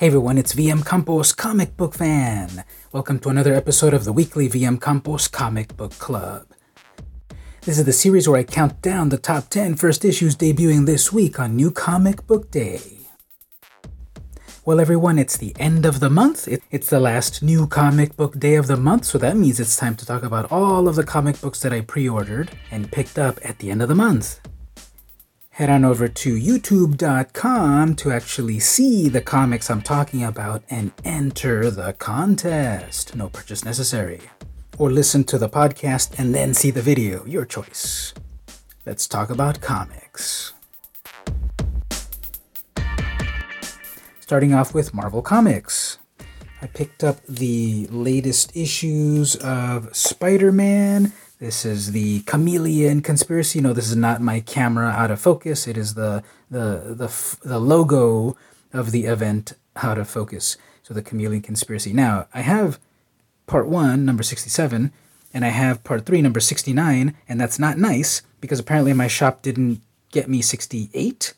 Hey everyone, it's VM Campos Comic Book Fan. Welcome to another episode of the weekly VM Campos Comic Book Club. This is the series where I count down the top 10 first issues debuting this week on New Comic Book Day. Well, everyone, it's the end of the month. It's the last new comic book day of the month, so that means it's time to talk about all of the comic books that I pre ordered and picked up at the end of the month head on over to youtube.com to actually see the comics I'm talking about and enter the contest. No purchase necessary. Or listen to the podcast and then see the video, your choice. Let's talk about comics. Starting off with Marvel Comics. I picked up the latest issues of Spider Man this is the chameleon conspiracy. No, this is not my camera out of focus. It is the the the the logo of the event out of focus. So the chameleon conspiracy. Now I have part one, number sixty-seven, and I have part three, number sixty-nine, and that's not nice because apparently my shop didn't get me sixty-eight.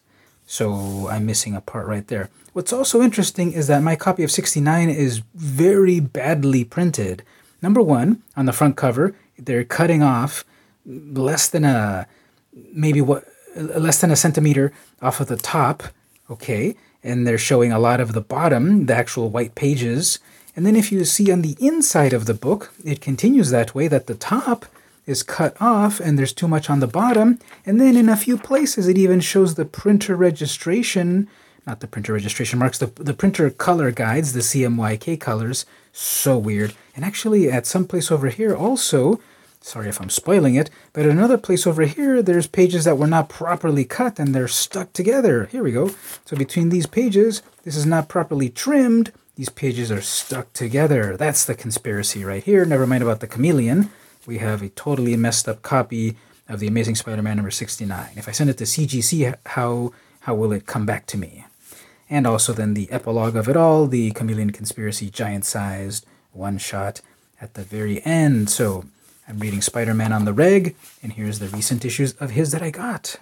So I'm missing a part right there. What's also interesting is that my copy of 69 is very badly printed. Number one, on the front cover, they're cutting off less than a maybe what less than a centimeter off of the top, okay, and they're showing a lot of the bottom, the actual white pages. And then if you see on the inside of the book, it continues that way that the top is cut off and there's too much on the bottom. And then in a few places, it even shows the printer registration, not the printer registration marks, the, the printer color guides, the CMYK colors. So weird. And actually, at some place over here also, sorry if I'm spoiling it, but another place over here, there's pages that were not properly cut and they're stuck together. Here we go. So between these pages, this is not properly trimmed. These pages are stuck together. That's the conspiracy right here. Never mind about the chameleon. We have a totally messed up copy of the Amazing Spider-Man number 69. If I send it to CGC, how how will it come back to me? And also then the epilogue of it all, the chameleon conspiracy giant-sized one shot at the very end. So I'm reading Spider Man on the reg, and here's the recent issues of his that I got.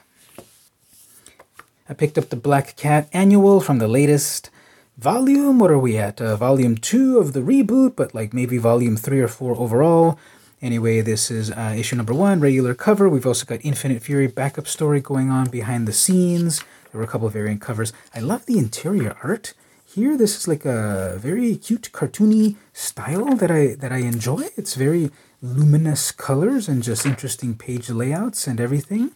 I picked up the Black Cat Annual from the latest volume. What are we at? Uh, volume 2 of the reboot, but like maybe volume 3 or 4 overall. Anyway, this is uh, issue number 1, regular cover. We've also got Infinite Fury backup story going on behind the scenes. There were a couple of variant covers. I love the interior art. Here, this is like a very cute, cartoony style that I that I enjoy. It's very luminous colors and just interesting page layouts and everything.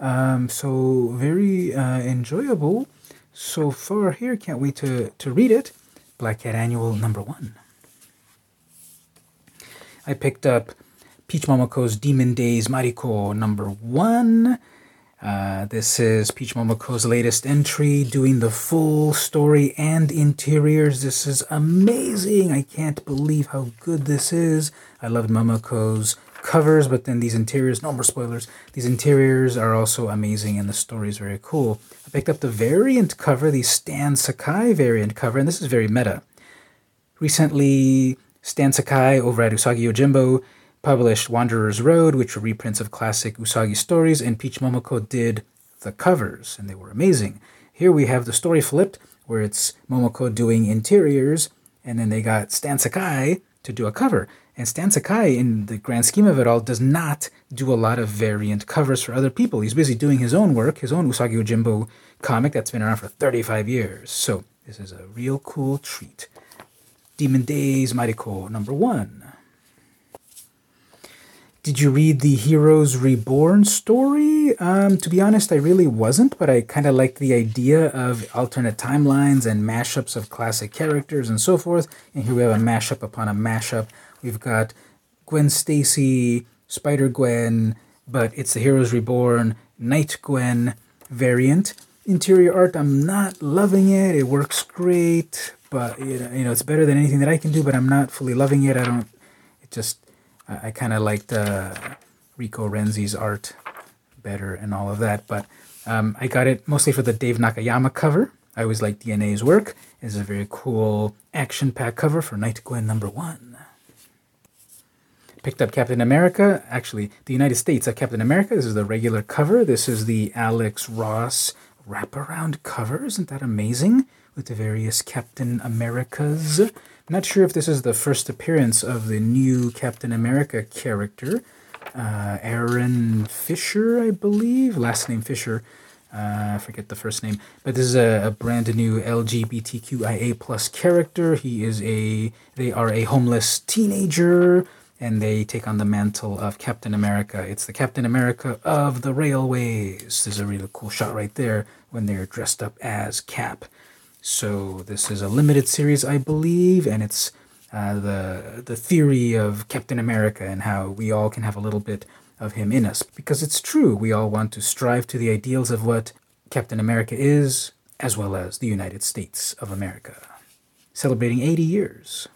Um, so very uh, enjoyable so far here. Can't wait to, to read it. Black Cat Annual number one. I picked up Peach Momoko's Demon Days Mariko number one. Uh, this is Peach Momoko's latest entry, doing the full story and interiors. This is amazing. I can't believe how good this is. I loved Momoko's covers, but then these interiors, no more spoilers. These interiors are also amazing and the story is very cool. I picked up the variant cover, the Stan Sakai variant cover, and this is very meta. Recently, Stan Sakai over at Usagi Yojimbo published Wanderer's Road, which were reprints of classic Usagi stories, and Peach Momoko did the covers, and they were amazing. Here we have the story flipped, where it's Momoko doing interiors, and then they got Stan Sakai to do a cover. And Stan Sakai, in the grand scheme of it all, does not do a lot of variant covers for other people. He's busy doing his own work, his own Usagi Yojimbo comic that's been around for 35 years. So this is a real cool treat. Demon Days Mariko number one. Did you read the Heroes Reborn story? Um, to be honest, I really wasn't, but I kind of liked the idea of alternate timelines and mashups of classic characters and so forth. And here we have a mashup upon a mashup. We've got Gwen Stacy, Spider Gwen, but it's the Heroes Reborn Night Gwen variant. Interior art, I'm not loving it. It works great, but you know, you know, it's better than anything that I can do. But I'm not fully loving it. I don't. It just I, I kind of liked uh, Rico Renzi's art better and all of that, but um, I got it mostly for the Dave Nakayama cover. I always like DNA's work. It's a very cool action pack cover for Night Gwen number one. Picked up Captain America, actually, the United States of Captain America. This is the regular cover. This is the Alex Ross wraparound cover. Isn't that amazing? With the various Captain Americas. I'm not sure if this is the first appearance of the new Captain America character, uh, Aaron Fisher, I believe, last name Fisher. Uh, I forget the first name, but this is a, a brand new LGBTQIA plus character. He is a they are a homeless teenager, and they take on the mantle of Captain America. It's the Captain America of the railways. There's a really cool shot right there when they're dressed up as Cap. So this is a limited series, I believe, and it's uh, the the theory of Captain America and how we all can have a little bit of him in us. Because it's true, we all want to strive to the ideals of what Captain America is, as well as the United States of America. Celebrating 80 years.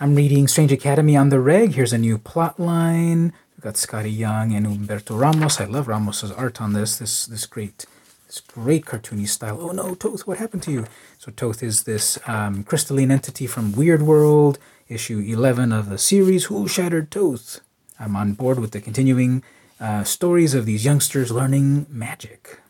I'm reading Strange Academy on the reg. Here's a new plot line. We've got Skottie Young and Humberto Ramos. I love Ramos's art on this. This this great this great cartoony style. Oh no, Toth, what happened to you? So Toth is this um, crystalline entity from Weird World, issue 11 of the series. Who shattered Toth? I'm on board with the continuing uh, stories of these youngsters learning magic.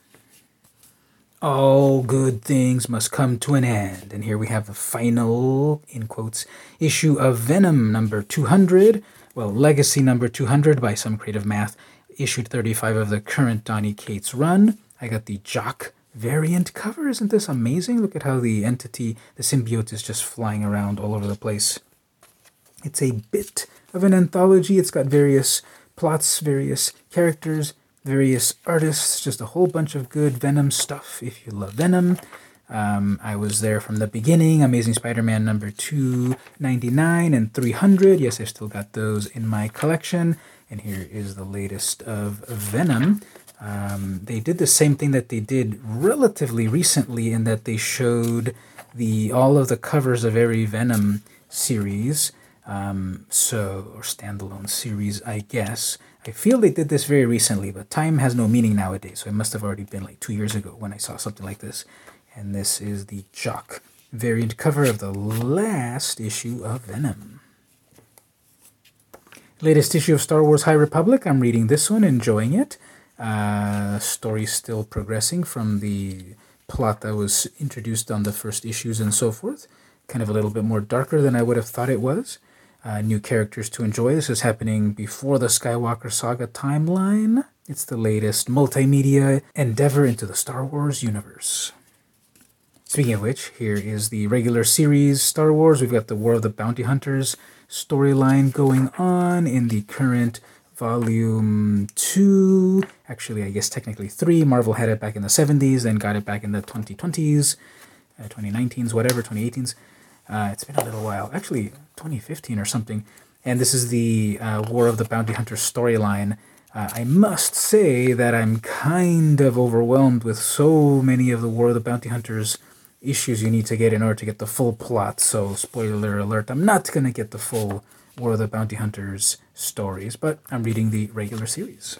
All good things must come to an end. And here we have the final, in quotes, issue of Venom number 200. Well, Legacy number 200 by some creative math, issued 35 of the current Donny Cates run. I got the Jock variant cover. Isn't this amazing? Look at how the entity, the symbiote, is just flying around all over the place. It's a bit of an anthology. It's got various plots, various characters, various artists, just a whole bunch of good Venom stuff if you love Venom. Um, I was there from the beginning. Amazing Spider Man number 299 and 300. Yes, I've still got those in my collection. And here is the latest of Venom. Um, they did the same thing that they did relatively recently in that they showed the all of the covers of every Venom series um, so, or standalone series, I guess. I feel they did this very recently, but time has no meaning nowadays, so it must have already been like two years ago when I saw something like this. And this is the Jock variant cover of the last issue of Venom. Latest issue of Star Wars High Republic. I'm reading this one, enjoying it. Uh, story still progressing from the plot that was introduced on the first issues and so forth. Kind of a little bit more darker than I would have thought it was uh, new characters to enjoy. This is happening before the Skywalker Saga timeline. It's the latest multimedia endeavor into the Star Wars universe. Speaking of which, here is the regular series Star Wars. We've got the War of the Bounty Hunters storyline going on in the current volume 2. Actually, I guess technically 3. Marvel had it back in the 70s, then got it back in the 2020s, uh, 2019s, whatever, 2018s. Uh, it's been a little while. Actually, 2015 or something. And this is the uh, War of the Bounty Hunter storyline. Uh, I must say that I'm kind of overwhelmed with so many of the War of the Bounty Hunters issues you need to get in order to get the full plot. So, spoiler alert, I'm not going to get the full War of the Bounty Hunters stories, but I'm reading the regular series.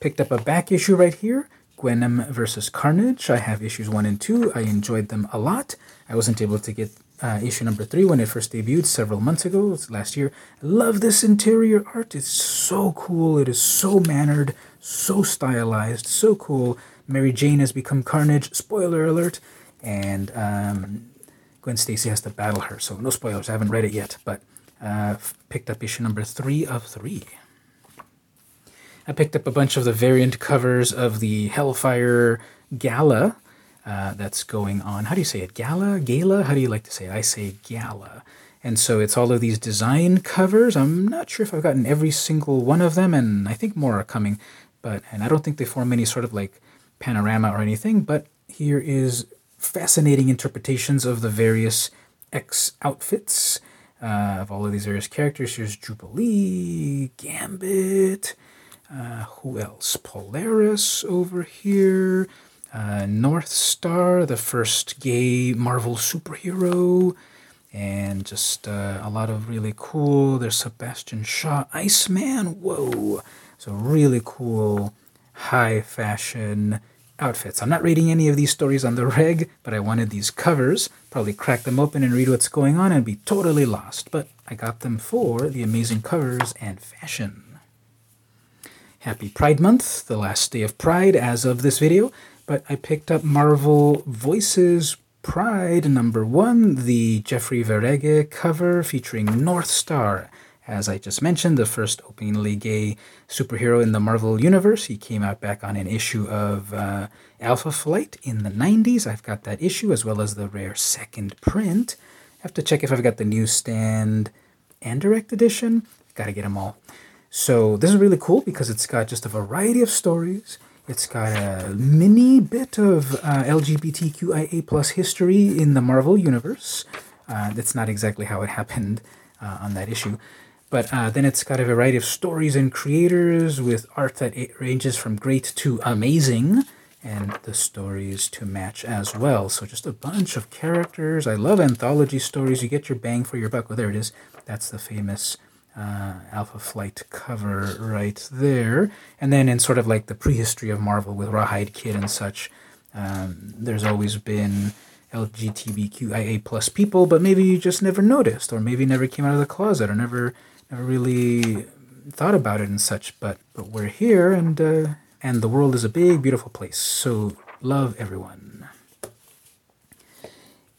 Picked up a back issue right here Gwenom versus Carnage. I have issues 1 and 2. I enjoyed them a lot. I wasn't able to get uh, issue number 3 when it first debuted several months ago, last year. I love this interior art. It's so cool. It is so mannered, so stylized, so cool. Mary Jane has become Carnage. Spoiler alert. And um, Gwen Stacy has to battle her. So no spoilers. I haven't read it yet, but picked up issue number 3 of 3. I picked up a bunch of the variant covers of the Hellfire Gala uh, that's going on. How do you say it? Gala? Gala? How do you like to say it? I say gala. And so it's all of these design covers. I'm not sure if I've gotten every single one of them, and I think more are coming. But and I don't think they form any sort of like panorama or anything. But here is fascinating interpretations of the various X outfits uh, of all of these various characters. Here's Jubilee, Gambit, uh, who else? Polaris over here. Uh, Northstar, the first gay Marvel superhero. And just uh, a lot of really cool. There's Sebastian Shaw, Iceman. Whoa. So, really cool, high fashion outfits. I'm not reading any of these stories on the reg, but I wanted these covers. Probably crack them open and read what's going on and be totally lost. But I got them for the amazing covers and fashion. Happy Pride Month, the last day of Pride as of this video, but I picked up Marvel Voices Pride number one, the Jeffrey Veregge cover featuring Northstar. As I just mentioned, the first openly gay superhero in the Marvel Universe. He came out back on an issue of uh, Alpha Flight in the 90s. I've got that issue as well as the rare second print. I have to check if I've got the newsstand and direct edition. Gotta get them all. So this is really cool because it's got just a variety of stories. It's got a mini bit of uh, LGBTQIA plus history in the Marvel universe. Uh, that's not exactly how it happened uh, on that issue. But uh, then it's got a variety of stories and creators with art that ranges from great to amazing, and the stories to match as well. So just a bunch of characters. I love anthology stories. You get your bang for your buck. Oh, there it is. That's the famous uh, Alpha Flight cover right there. And then in sort of like the prehistory of Marvel with Rawhide Kid and such, um, there's always been LGBTQIA plus people, but maybe you just never noticed, or maybe never came out of the closet, or never really thought about it and such. But but we're here, and uh, and the world is a big, beautiful place. So love everyone.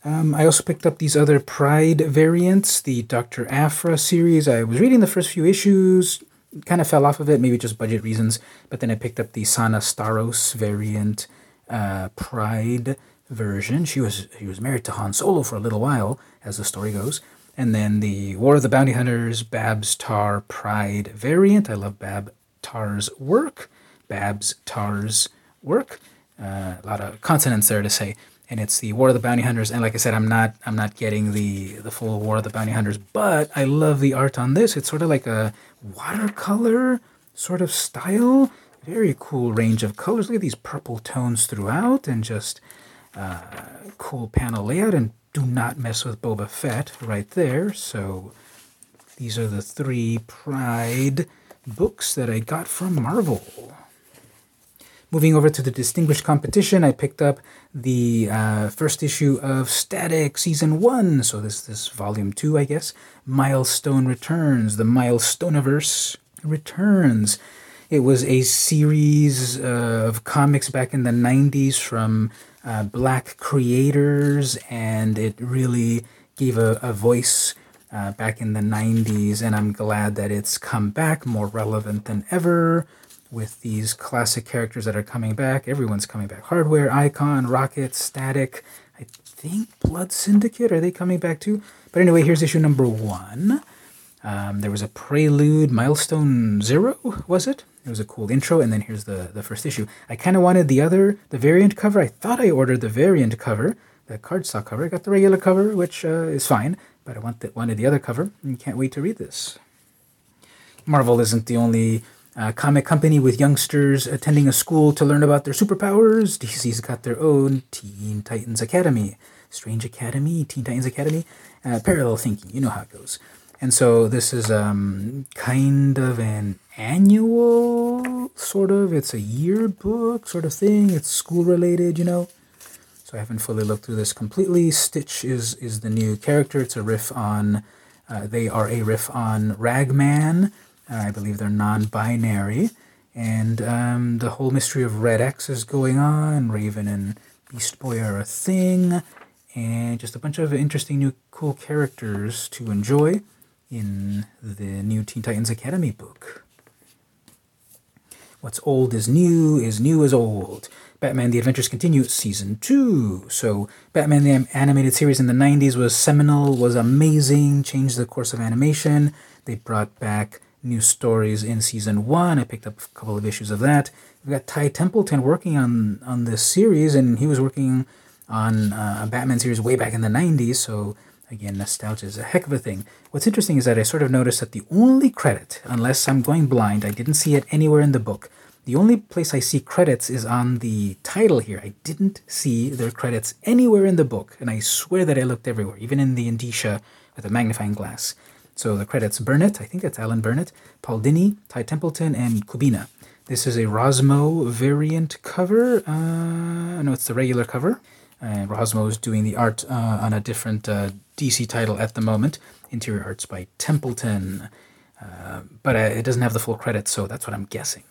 Um, I also picked up these other Pride variants, the Dr. Aphra series. I was reading the first few issues, kind of fell off of it, maybe just budget reasons, but then I picked up the Sana Starros variant uh, Pride version. She was she was married to Han Solo for a little while, as the story goes. And then the War of the Bounty Hunters Babs Tarr Pride variant. I love Bab Tarr's work. Babs Tarr's work. Uh, a lot of consonants there to say and it's the War of the Bounty Hunters. And like I said, I'm not I'm not getting the the full War of the Bounty Hunters, but I love the art on this. It's sort of like a watercolor sort of style. Very cool range of colors. Look at these purple tones throughout, and just uh, cool panel layout. And do not mess with Boba Fett right there. So these are the three Pride books that I got from Marvel. Moving over to the distinguished competition, I picked up the uh, first issue of Static Season 1. So this this volume 2, I guess. Milestone Returns. The Milestoneverse returns. It was a series uh, of comics back in the 90s from uh, black creators, and it really gave a, a voice uh, back in the 90s, and I'm glad that it's come back more relevant than ever with these classic characters that are coming back. Everyone's coming back. Hardware, Icon, Rocket, Static. I think Blood Syndicate. Are they coming back too? But anyway, here's issue number one. Um, there was a prelude, Milestone Zero, was it? It was a cool intro, and then here's the, the first issue. I kind of wanted the other, the variant cover. I thought I ordered the variant cover, the cardstock cover. I got the regular cover, which uh, is fine, but I want the, wanted the other cover, and can't wait to read this. Marvel isn't the only a comic company with youngsters attending a school to learn about their superpowers. DC's got their own Teen Titans Academy, Strange Academy, Teen Titans Academy, uh, parallel thinking. You know how it goes. And so this is um, kind of an annual sort of. It's a yearbook sort of thing. It's school related, you know. So I haven't fully looked through this completely. Stitch is is the new character. It's a riff on. Uh, they are a riff on Ragman I believe they're non binary. And um, the whole mystery of Red X is going on. Raven and Beast Boy are a thing. And just a bunch of interesting new cool characters to enjoy in the new Teen Titans Academy book. What's old is new, is new is old. Batman The Adventures Continue Season 2. So, Batman the animated series in the 90s was seminal, was amazing, changed the course of animation. They brought back new stories in season one. I picked up a couple of issues of that. We've got Ty Templeton working on on this series, and he was working on uh, a Batman series way back in the '90s. So again, nostalgia is a heck of a thing. What's interesting is that I sort of noticed that the only credit, unless I'm going blind, I didn't see it anywhere in the book. The only place I see credits is on the title here. I didn't see their credits anywhere in the book, and I swear that I looked everywhere, even in the indicia with a magnifying glass. So the credits Burnett, I think that's Alan Burnett, Paul Dini, Ty Templeton, and Kubina. This is a Rossmo variant cover. Uh, no, it's the regular cover. Uh, Rossmo is doing the art uh, on a different uh, DC title at the moment. Interior arts by Templeton. Uh, but uh, it doesn't have the full credit, so that's what I'm guessing.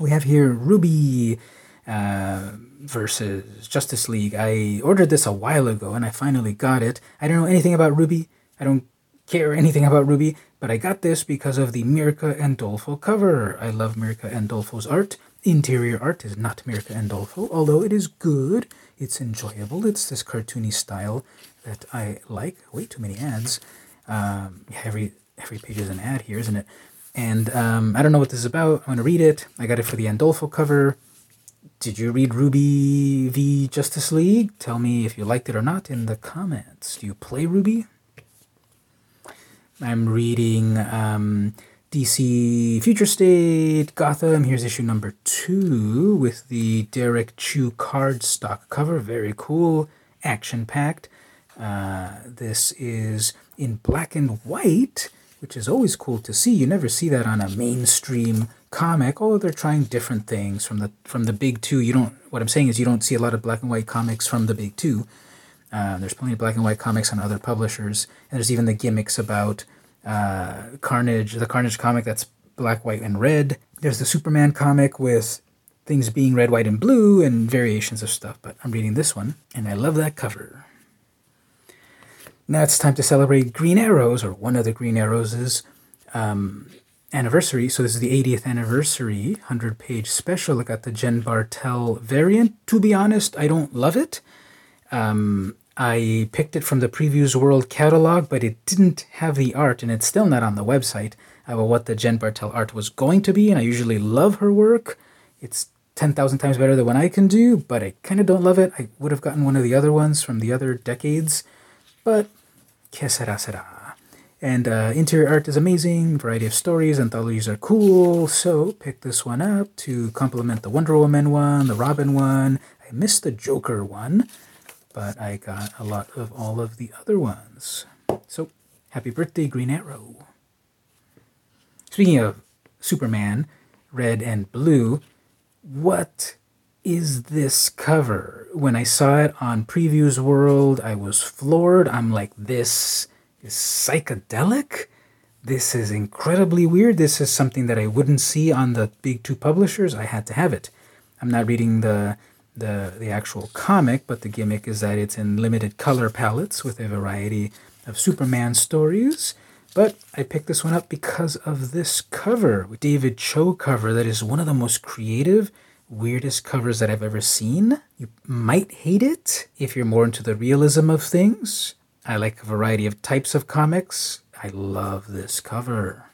We have here RWBY uh, versus Justice League. I ordered this a while ago and I finally got it. I don't know anything about RWBY. I don't care anything about RWBY, but I got this because of the Mirka Andolfo cover. I love Mirka Andolfo's art. Interior art is not Mirka Andolfo, although it is good. It's enjoyable. It's this cartoony style that I like. Way too many ads. Um, every every page is an ad here, isn't it? And um, I don't know what this is about. I'm to read it. I got it for the Andolfo cover. Did you read RWBY v Justice League? Tell me if you liked it or not in the comments. Do you play RWBY? I'm reading um, DC Future State Gotham. Here's issue number two with the Derrick Chew cardstock cover. Very cool, action packed. Uh, this is in black and white which is always cool to see. You never see that on a mainstream comic. Oh, they're trying different things from the from the big two. You don't. What I'm saying is you don't see a lot of black and white comics from the big two. Uh, there's plenty of black and white comics on other publishers, and there's even the gimmicks about uh, Carnage, the Carnage comic that's black, white, and red. There's the Superman comic with things being red, white, and blue, and variations of stuff. But I'm reading this one, and I love that cover. Now it's time to celebrate Green Arrows, or one of the Green Arrows' um, anniversary. So this is the 80th anniversary, 100 page special. I got the Jen Bartel variant. To be honest, I don't love it. Um, I picked it from the Previews World catalog, but it didn't have the art, and it's still not on the website about what the Jen Bartel art was going to be. And I usually love her work. It's 10,000 times better than what I can do, but I kind of don't love it. I would have gotten one of the other ones from the other decades, but que sera sera. And uh, interior art is amazing, variety of stories, anthologies are cool, so pick this one up to complement the Wonder Woman one, the Robin one. I missed the Joker one, but I got a lot of all of the other ones. So, happy birthday, Green Arrow. Speaking of Superman, red and blue, what is this cover? When I saw it on Previews World, I was floored. I'm like, this is psychedelic? This is incredibly weird. This is something that I wouldn't see on the big two publishers. I had to have it. I'm not reading the the the actual comic, but the gimmick is that it's in limited color palettes with a variety of Superman stories. But I picked this one up because of this cover, David Choe cover, that is one of the most creative weirdest covers that I've ever seen. You might hate it if you're more into the realism of things. I like a variety of types of comics. I love this cover.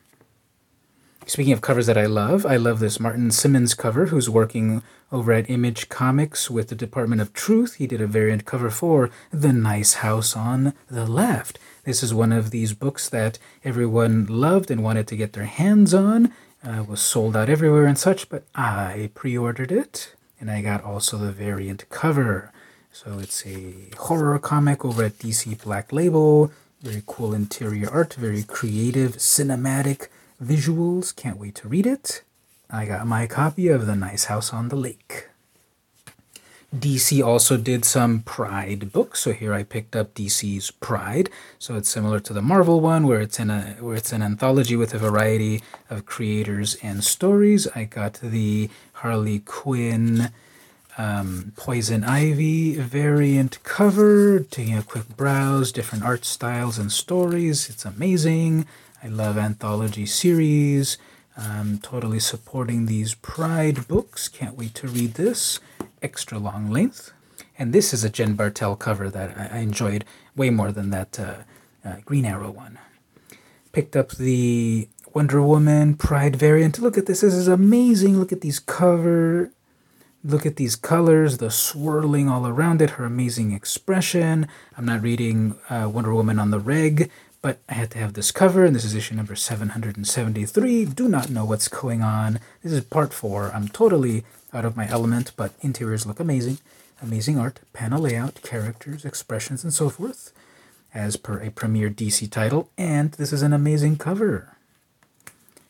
Speaking of covers that I love, I love this Martin Simmonds cover, who's working over at Image Comics with the Department of Truth. He did a variant cover for The Nice House on the Left. This is one of these books that everyone loved and wanted to get their hands on uh, was sold out everywhere and such, but I pre ordered it and I got also the variant cover. So it's a horror comic over at DC Black Label. Very cool interior art, very creative, cinematic visuals. Can't wait to read it. I got my copy of The Nice House on the Lake. DC also did some Pride books, so here I picked up DC's Pride. So it's similar to the Marvel one, where it's in a where it's an anthology with a variety of creators and stories. I got the Harley Quinn um, Poison Ivy variant cover, taking a quick browse, different art styles and stories. It's amazing. I love anthology series. I'm totally supporting these Pride books. Can't wait to read this extra long length. And this is a Jen Bartel cover that I, I enjoyed way more than that uh, uh, Green Arrow one. Picked up the Wonder Woman Pride variant. Look at this. This is amazing. Look at these cover. Look at these colors, the swirling all around it, her amazing expression. I'm not reading uh, Wonder Woman on the reg, but I had to have this cover, and this is issue number 773. Do not know what's going on. This is part four. I'm totally out of my element, but interiors look amazing. Amazing art, panel layout, characters, expressions, and so forth, as per a premier DC title. And this is an amazing cover.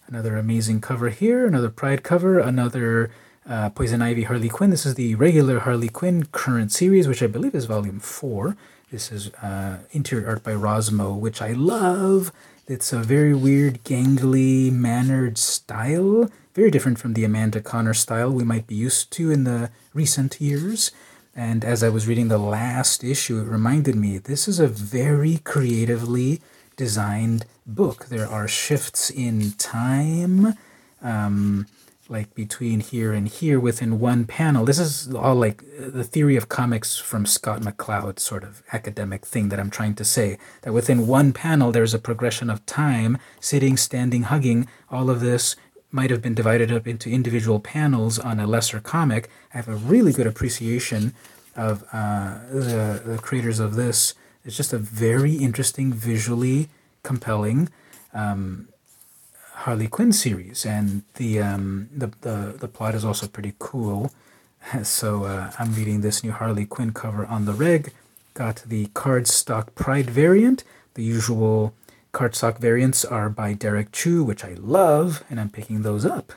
Another amazing cover here, another Pride cover, another uh, Poison Ivy Harley Quinn. This is the regular Harley Quinn current series, which I believe is volume four. This is uh, interior art by Rossmo, which I love. It's a very weird, gangly, mannered style very different from the Amanda Conner style we might be used to in the recent years. And as I was reading the last issue, it reminded me this is a very creatively designed book. There are shifts in time. Um, like between here and here within one panel. This is all like the theory of comics from Scott McCloud sort of academic thing that I'm trying to say. That within one panel, there's a progression of time, sitting, standing, hugging. All of this might have been divided up into individual panels on a lesser comic. I have a really good appreciation of uh, the, the creators of this. It's just a very interesting, visually compelling um, Harley Quinn series, and the um, the, the the plot is also pretty cool. So uh, I'm reading this new Harley Quinn cover on the reg. Got the cardstock Pride variant. The usual cardstock variants are by Derrick Chew, which I love, and I'm picking those up.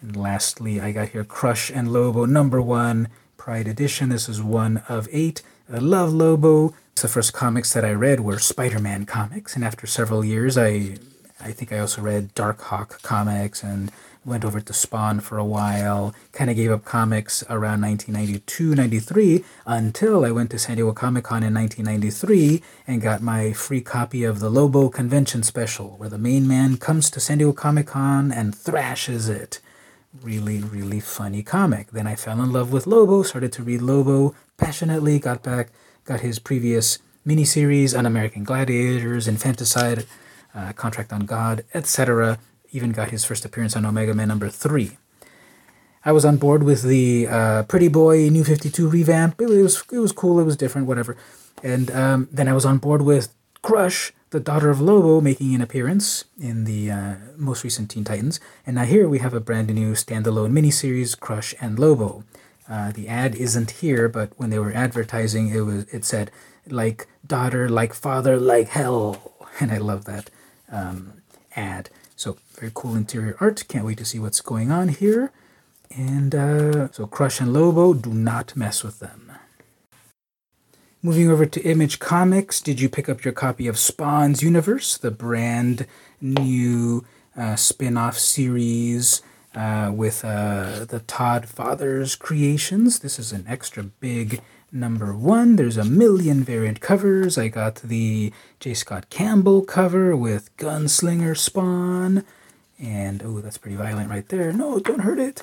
And lastly, I got here Crush and Lobo number one Pride edition. This is one of eight. I love Lobo. The first comics that I read were Spider-Man comics, and after several years, I I think I also read Darkhawk comics and went over to Spawn for a while. Kind of gave up comics around 1992, 93 until I went to San Diego Comic Con in 1993 and got my free copy of the Lobo Convention Special, where the main man comes to San Diego Comic Con and thrashes it. Really, really funny comic. Then I fell in love with Lobo, started to read Lobo passionately, got back, got his previous miniseries on American Gladiators, Infanticide uh, Contract on God, etc. Even got his first appearance on Omega Man number three. I was on board with the uh, Pretty Boy New 52 revamp. It was, it was cool, it was different, whatever. And um, then I was on board with Crush, the daughter of Lobo, making an appearance in the uh, most recent Teen Titans. And now here we have a brand new standalone miniseries, Crush and Lobo. Uh, the ad isn't here, but when they were advertising, it was it said like daughter, like father, like hell, and I love that um, ad. So very cool interior art. Can't wait to see what's going on here. And uh, so Crush and Lobo, do not mess with them. Moving over to Image Comics, did you pick up your copy of Spawn's Universe, the brand new uh, spin off series uh, with uh, the Todd Fathers creations? This is an extra big number one. There's a million variant covers. I got the J. Scott Campbell cover with Gunslinger Spawn. And, oh, that's pretty violent right there. No, don't hurt it.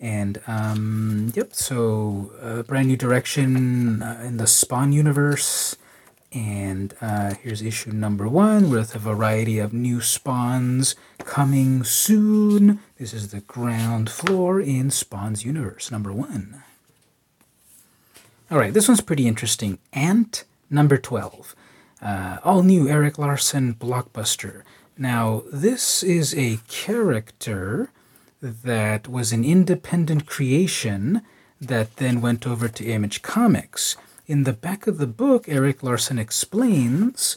And, um, yep, so uh, brand new direction uh, in the Spawn universe. And uh, here's issue number one with a variety of new spawns coming soon. This is the ground floor in Spawn's universe, number one. All right, this one's pretty interesting. Ant number 12. Uh, all new Erik Larsen blockbuster. Now, this is a character that was an independent creation that then went over to Image Comics. In the back of the book, Erik Larsen explains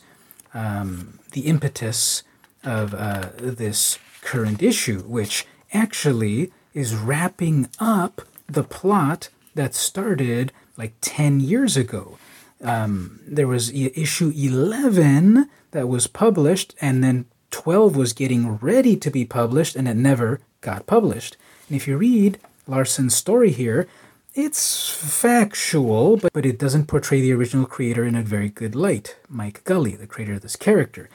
um, the impetus of uh, this current issue, which actually is wrapping up the plot that started like 10 years ago. Um, there was issue 11 that was published, and then 12 was getting ready to be published, and it never got published. And if you read Larsen's story here, it's factual, but, but it doesn't portray the original creator in a very good light. Mike Gully, the creator of this character.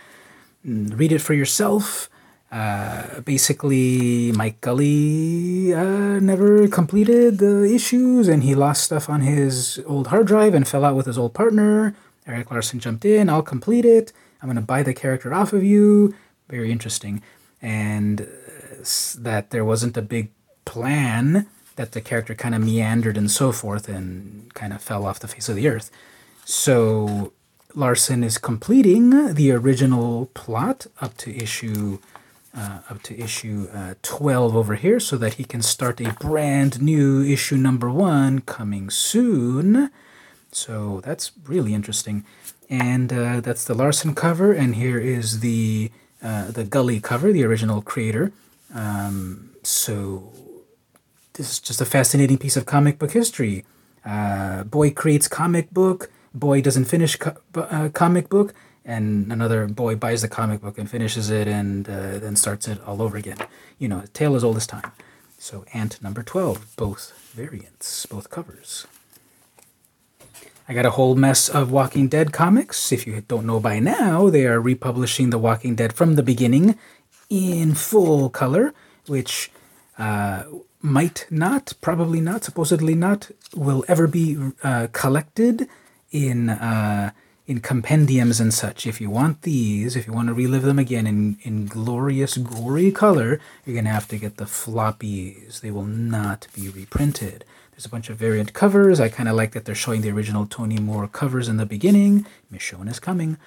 Mm, read it for yourself. Uh, basically, Mike Gully uh, never completed the issues and he lost stuff on his old hard drive and fell out with his old partner. Erik Larsen jumped in, I'll complete it. I'm going to buy the character off of you. Very interesting. And uh, that there wasn't a big plan, that the character kind of meandered and so forth and kind of fell off the face of the earth. So Larsen is completing the original plot up to issue uh, up to issue uh, 12 over here so that he can start a brand new issue number one coming soon. So that's really interesting. And uh, that's the Larsen cover, and here is the uh, the Gully cover, the original creator. Um, so this is just a fascinating piece of comic book history. Uh, boy creates comic book, boy doesn't finish co- uh, comic book, and another boy buys the comic book and finishes it and uh, then starts it all over again. You know, tale as old as time. So Ant number 12, both variants, both covers. I got a whole mess of Walking Dead comics. If you don't know by now, they are republishing The Walking Dead from the beginning in full color, which uh, might not, probably not, supposedly not, will ever be uh, collected in uh, in compendiums and such. If you want these, if you want to relive them again in, in glorious, gory color, you're going to have to get the floppies. They will not be reprinted. There's a bunch of variant covers. I kind of like that they're showing the original Tony Moore covers in the beginning. Michonne is coming.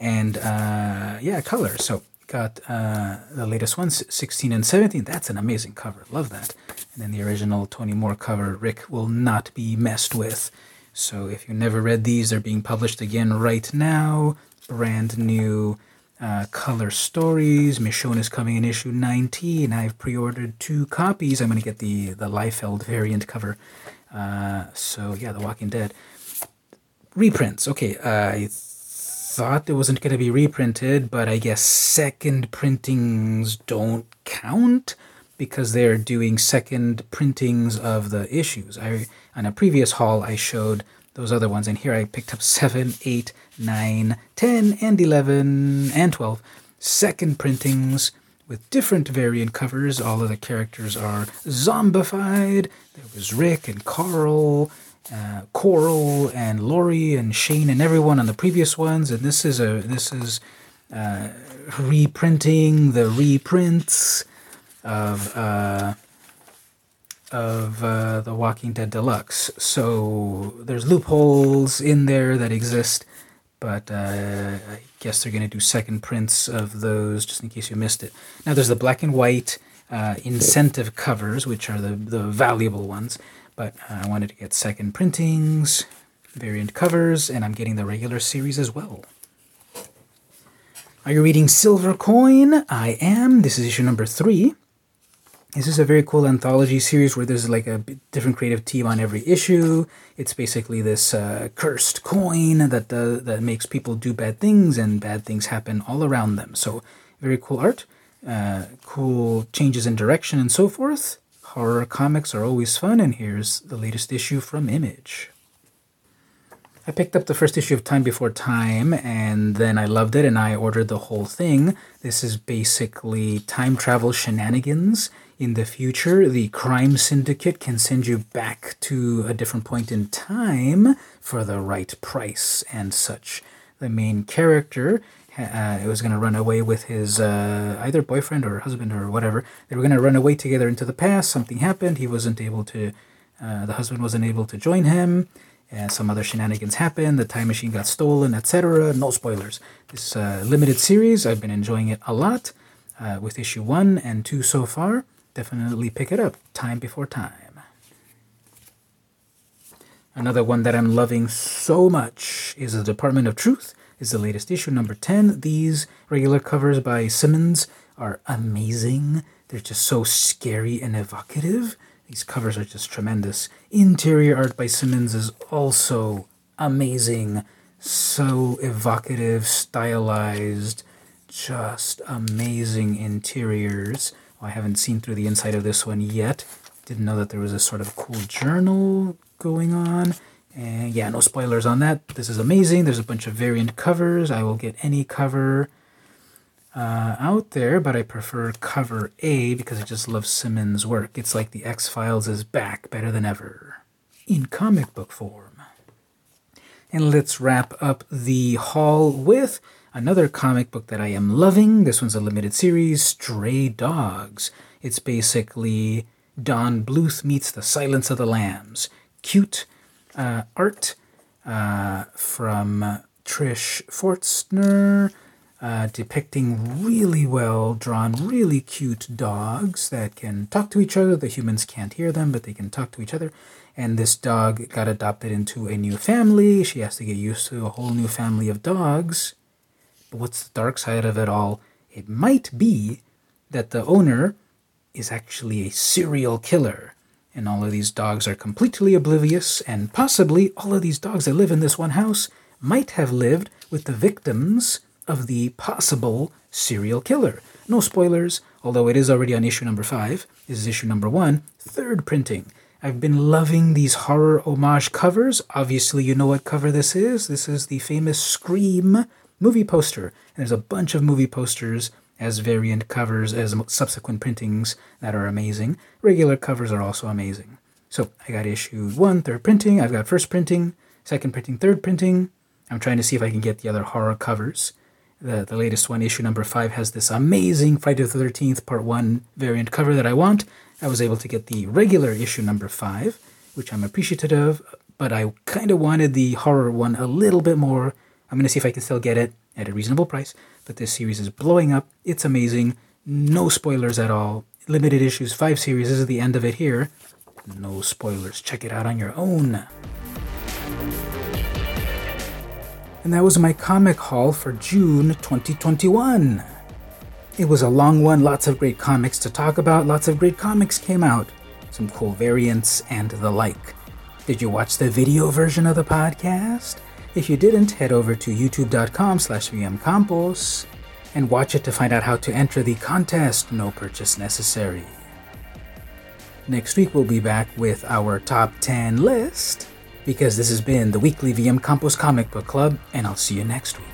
And uh, yeah, color. So got uh, the latest ones, 16 and 17. That's an amazing cover. Love that. And then the original Tony Moore cover, Rick will not be messed with. So if you never read these, they're being published again right now. Brand new uh, color stories. Michonne is coming in issue 19. I've pre-ordered two copies. I'm going to get the, the Liefeld variant cover. Uh, so yeah, The Walking Dead. Reprints. Okay, I thought it wasn't going to be reprinted, but I guess second printings don't count because they're doing second printings of the issues. I on a previous haul I showed those other ones, and here I picked up 7, 8, 9, 10, and 11, and 12 second printings with different variant covers. All of the characters are zombified. There was Rick and Carl, uh, Coral and Lori and Shane and everyone on the previous ones, and this is a this is uh, reprinting the reprints of uh, of uh, the Walking Dead Deluxe. So there's loopholes in there that exist, but uh, I guess they're going to do second prints of those just in case you missed it. Now there's the black and white uh, incentive covers, which are the, the valuable ones, but I wanted to get second printings, variant covers, and I'm getting the regular series as well. Are you reading Silver Coin? I am. This is issue number three. This is a very cool anthology series where there's like a different creative team on every issue. It's basically this uh, cursed coin that uh, that makes people do bad things and bad things happen all around them. So very cool art, uh, cool changes in direction and so forth. Horror comics are always fun, and here's the latest issue from Image. I picked up the first issue of Time Before Time, and then I loved it, and I ordered the whole thing. This is basically time travel shenanigans in the future, the crime syndicate can send you back to a different point in time for the right price and such. The main character uh, was going to run away with his uh, either boyfriend or husband or whatever. They were going to run away together into the past. Something happened. He wasn't able to, uh, the husband wasn't able to join him. Uh, some other shenanigans happened. The time machine got stolen, etc. No spoilers. This uh, limited series, I've been enjoying it a lot uh, with issue one and two so far definitely pick it up time before time. Another one that I'm loving so much is The Department of Truth. Is the latest issue, number 10. These regular covers by Simmonds are amazing. They're just so scary and evocative. These covers are just tremendous. Interior art by Simmonds is also amazing. So evocative, stylized, just amazing interiors. I haven't seen through the inside of this one yet. Didn't know that there was a sort of cool journal going on. And yeah, no spoilers on that. This is amazing. There's a bunch of variant covers. I will get any cover uh, out there, but I prefer cover A because I just love Simmonds' work. It's like the X Files is back better than ever in comic book form. And let's wrap up the haul with Another comic book that I am loving, this one's a limited series, Stray Dogs. It's basically Don Bluth meets The Silence of the Lambs. Cute uh, art uh, from Trish Forstner, uh, depicting really well drawn, really cute dogs that can talk to each other. The humans can't hear them, but they can talk to each other. And this dog got adopted into a new family. She has to get used to a whole new family of dogs. But what's the dark side of it all? It might be that the owner is actually a serial killer, and all of these dogs are completely oblivious, and possibly all of these dogs that live in this one house might have lived with the victims of the possible serial killer. No spoilers, although it is already on issue number five. This is issue number one, third printing. I've been loving these horror homage covers. Obviously, you know what cover this is. This is the famous Scream movie poster. And there's a bunch of movie posters as variant covers, as subsequent printings that are amazing. Regular covers are also amazing. So I got issue one, third printing. I've got first printing, second printing, third printing. I'm trying to see if I can get the other horror covers. The, the latest one, issue number five, has this amazing Friday the 13th Part 1 variant cover that I want. I was able to get the regular issue number five, which I'm appreciative of, but I kind of wanted the horror one a little bit more. I'm going to see if I can still get it at a reasonable price, but this series is blowing up. It's amazing. No spoilers at all. Limited issues, five series. This is the end of it here. No spoilers. Check it out on your own. And that was my comic haul for June 2021. It was a long one, lots of great comics to talk about, lots of great comics came out, some cool variants, and the like. Did you watch the video version of the podcast? If you didn't, head over to youtube.com slash vmcampos and watch it to find out how to enter the contest, no purchase necessary. Next week we'll be back with our top 10 list, because this has been the weekly VM Campos Comic Book Club, and I'll see you next week.